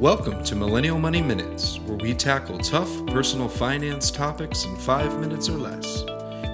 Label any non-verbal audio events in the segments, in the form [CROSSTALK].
Welcome to Millennial Money Minutes, where we tackle tough personal finance topics in five minutes or less.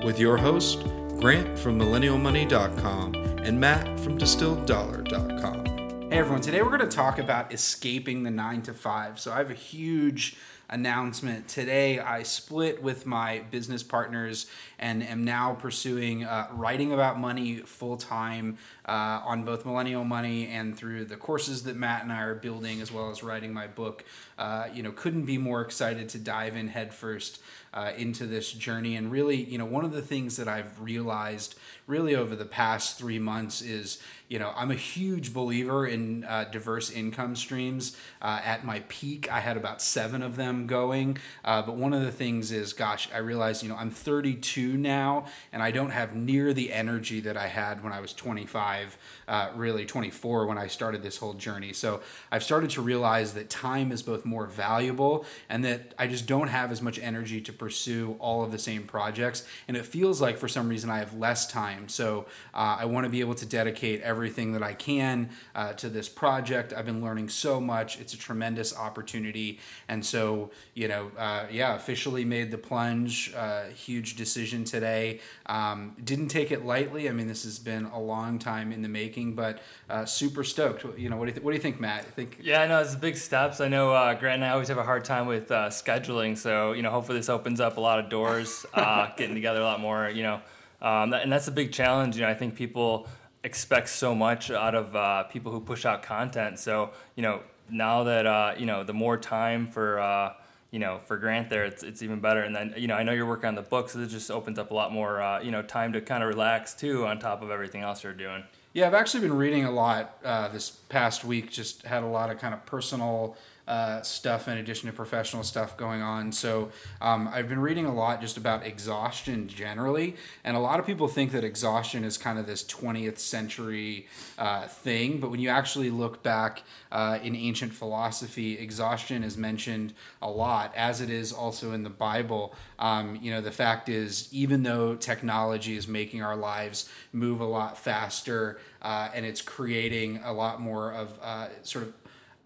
With your host, Grant from MillennialMoney.com and Matt from DistilledDollar.com. Hey everyone, today we're going to talk about escaping the nine to five. So I have a huge announcement. Today I split with my business partners and am now pursuing uh, writing about money full time uh, on both Millennial Money and through the courses that Matt and I are building, as well as writing my book. Uh, you know, couldn't be more excited to dive in headfirst uh, into this journey. And really, you know, one of the things that I've realized really over the past three months is, you know, I'm a huge believer in uh, diverse income streams. Uh, at my peak, I had about seven of them going. Uh, but one of the things is, gosh, I realized, you know, I'm 32 now and I don't have near the energy that I had when I was 25, uh, really 24 when I started this whole journey. So I've started to realize that time is both more valuable and that I just don't have as much energy to pursue all of the same projects. And it feels like for some reason I have less time. So uh, I want to be able to dedicate everything that I can uh, to this project. I've been learning so much. It's a tremendous opportunity. And so, you know, uh, yeah, officially made the plunge. Uh, huge decision today. Um, didn't take it lightly. I mean, this has been a long time in the making, but uh, super stoked. You know, what do you, th- what do you think, Matt? I think. Yeah, I know it's big steps. I know uh, Grant and I always have a hard time with scheduling. So, you know, hopefully this opens up a lot of doors, [LAUGHS] getting together a lot more, you know. Um, and that's a big challenge. You know, I think people expect so much out of uh, people who push out content. So, you know, now that uh, you know, the more time for uh, you know for Grant there, it's it's even better. And then you know, I know you're working on the book, so it just opens up a lot more uh, you know time to kind of relax too, on top of everything else you're doing. Yeah, I've actually been reading a lot uh, this past week. Just had a lot of kind of personal uh, stuff in addition to professional stuff going on. So um, I've been reading a lot just about exhaustion generally, and a lot of people think that exhaustion is kind of this 20th century uh, thing. But when you actually look back uh, in ancient philosophy, exhaustion is mentioned a lot, as it is also in the Bible. Um, you know, the fact is, even though technology is making our lives move a lot faster uh, and it's creating a lot more of uh, sort of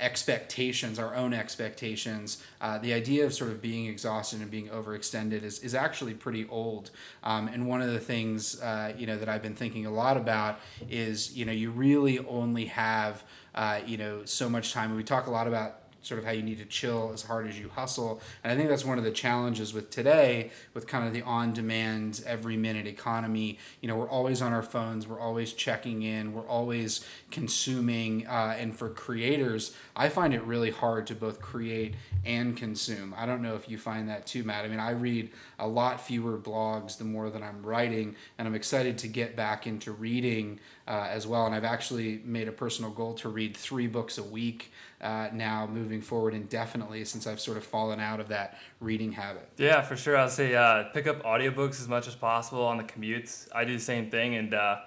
expectations, our own expectations, uh, the idea of sort of being exhausted and being overextended is, is actually pretty old. Um, and one of the things, uh, you know, that I've been thinking a lot about is, you know, you really only have, uh, you know, so much time. We talk a lot about sort of how you need to chill as hard as you hustle. And I think that's one of the challenges with today, with kind of the on demand, every minute economy. You know, we're always on our phones, we're always checking in, we're always consuming. Uh, and for creators, I find it really hard to both create and consume. I don't know if you find that too, Matt. I mean, I read a lot fewer blogs the more that I'm writing, and I'm excited to get back into reading uh, as well. And I've actually made a personal goal to read three books a week uh, now moving forward indefinitely since I've sort of fallen out of that reading habit. Yeah, for sure. I'll say uh, pick up audiobooks as much as possible on the commutes. I do the same thing, and uh,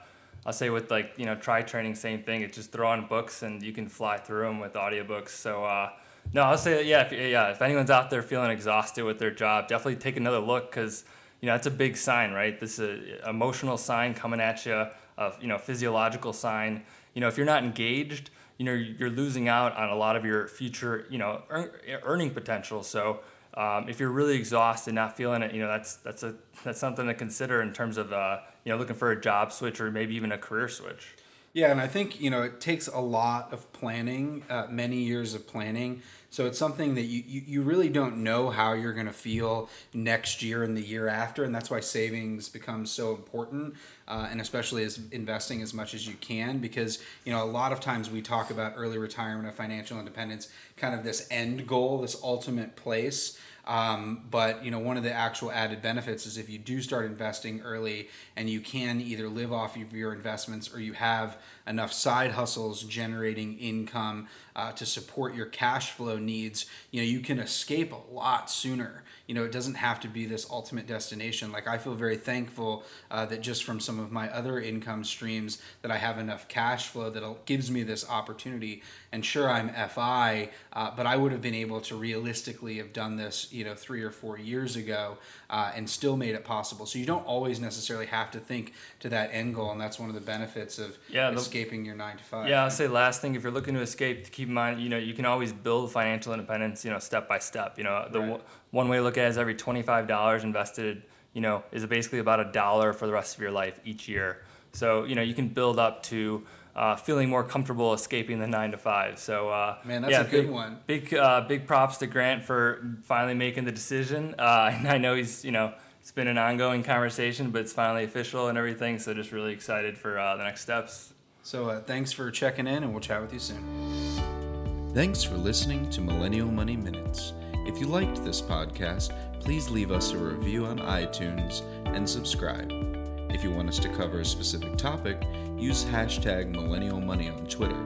I'll say with like you know try training, same thing. It's just throw on books and you can fly through them with audiobooks. So. Uh, no, I'll say yeah. If, yeah, if anyone's out there feeling exhausted with their job, definitely take another look because you know that's a big sign, right? This is an emotional sign coming at you, of you know physiological sign. You know if you're not engaged, you know you're losing out on a lot of your future you know earn, earning potential. So um, if you're really exhausted not feeling it you know that's that's a that's something to consider in terms of uh, you know looking for a job switch or maybe even a career switch yeah and i think you know it takes a lot of planning uh, many years of planning so it's something that you, you, you really don't know how you're going to feel next year and the year after. And that's why savings becomes so important. Uh, and especially as investing as much as you can because you know a lot of times we talk about early retirement or financial independence kind of this end goal this ultimate place um, but you know, one of the actual added benefits is if you do start investing early and you can either live off of your investments or you have enough side hustles generating income uh, to support your cash flow needs, you know, you can escape a lot sooner you know, it doesn't have to be this ultimate destination. Like I feel very thankful uh, that just from some of my other income streams that I have enough cash flow that gives me this opportunity. And sure, I'm FI, uh, but I would have been able to realistically have done this, you know, three or four years ago uh, and still made it possible. So you don't always necessarily have to think to that end goal, and that's one of the benefits of yeah. The, escaping your nine to five. Yeah, I'll say last thing if you're looking to escape, to keep in mind, you know, you can always build financial independence, you know, step by step. You know, the Right. w- one way to look at it is every twenty five dollars invested, you know, is basically about a dollar for the rest of your life each year. So you know, you can build up to uh, feeling more comfortable escaping the nine to five. So uh, Man, that's yeah, a good big, one. Big uh, big props to Grant for finally making the decision. Uh, and I know he's you know. It's been an ongoing conversation, but it's finally official and everything. So just really excited for uh, the next steps. So uh, thanks for checking in, and we'll chat with you soon. Thanks for listening to Millennial Money Minutes. If you liked this podcast, please leave us a review on iTunes and subscribe. If you want us to cover a specific topic, use hashtag Millennial Money on Twitter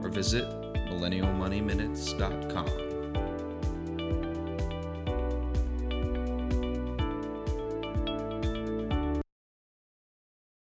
or visit millennialmoneyminutes.com.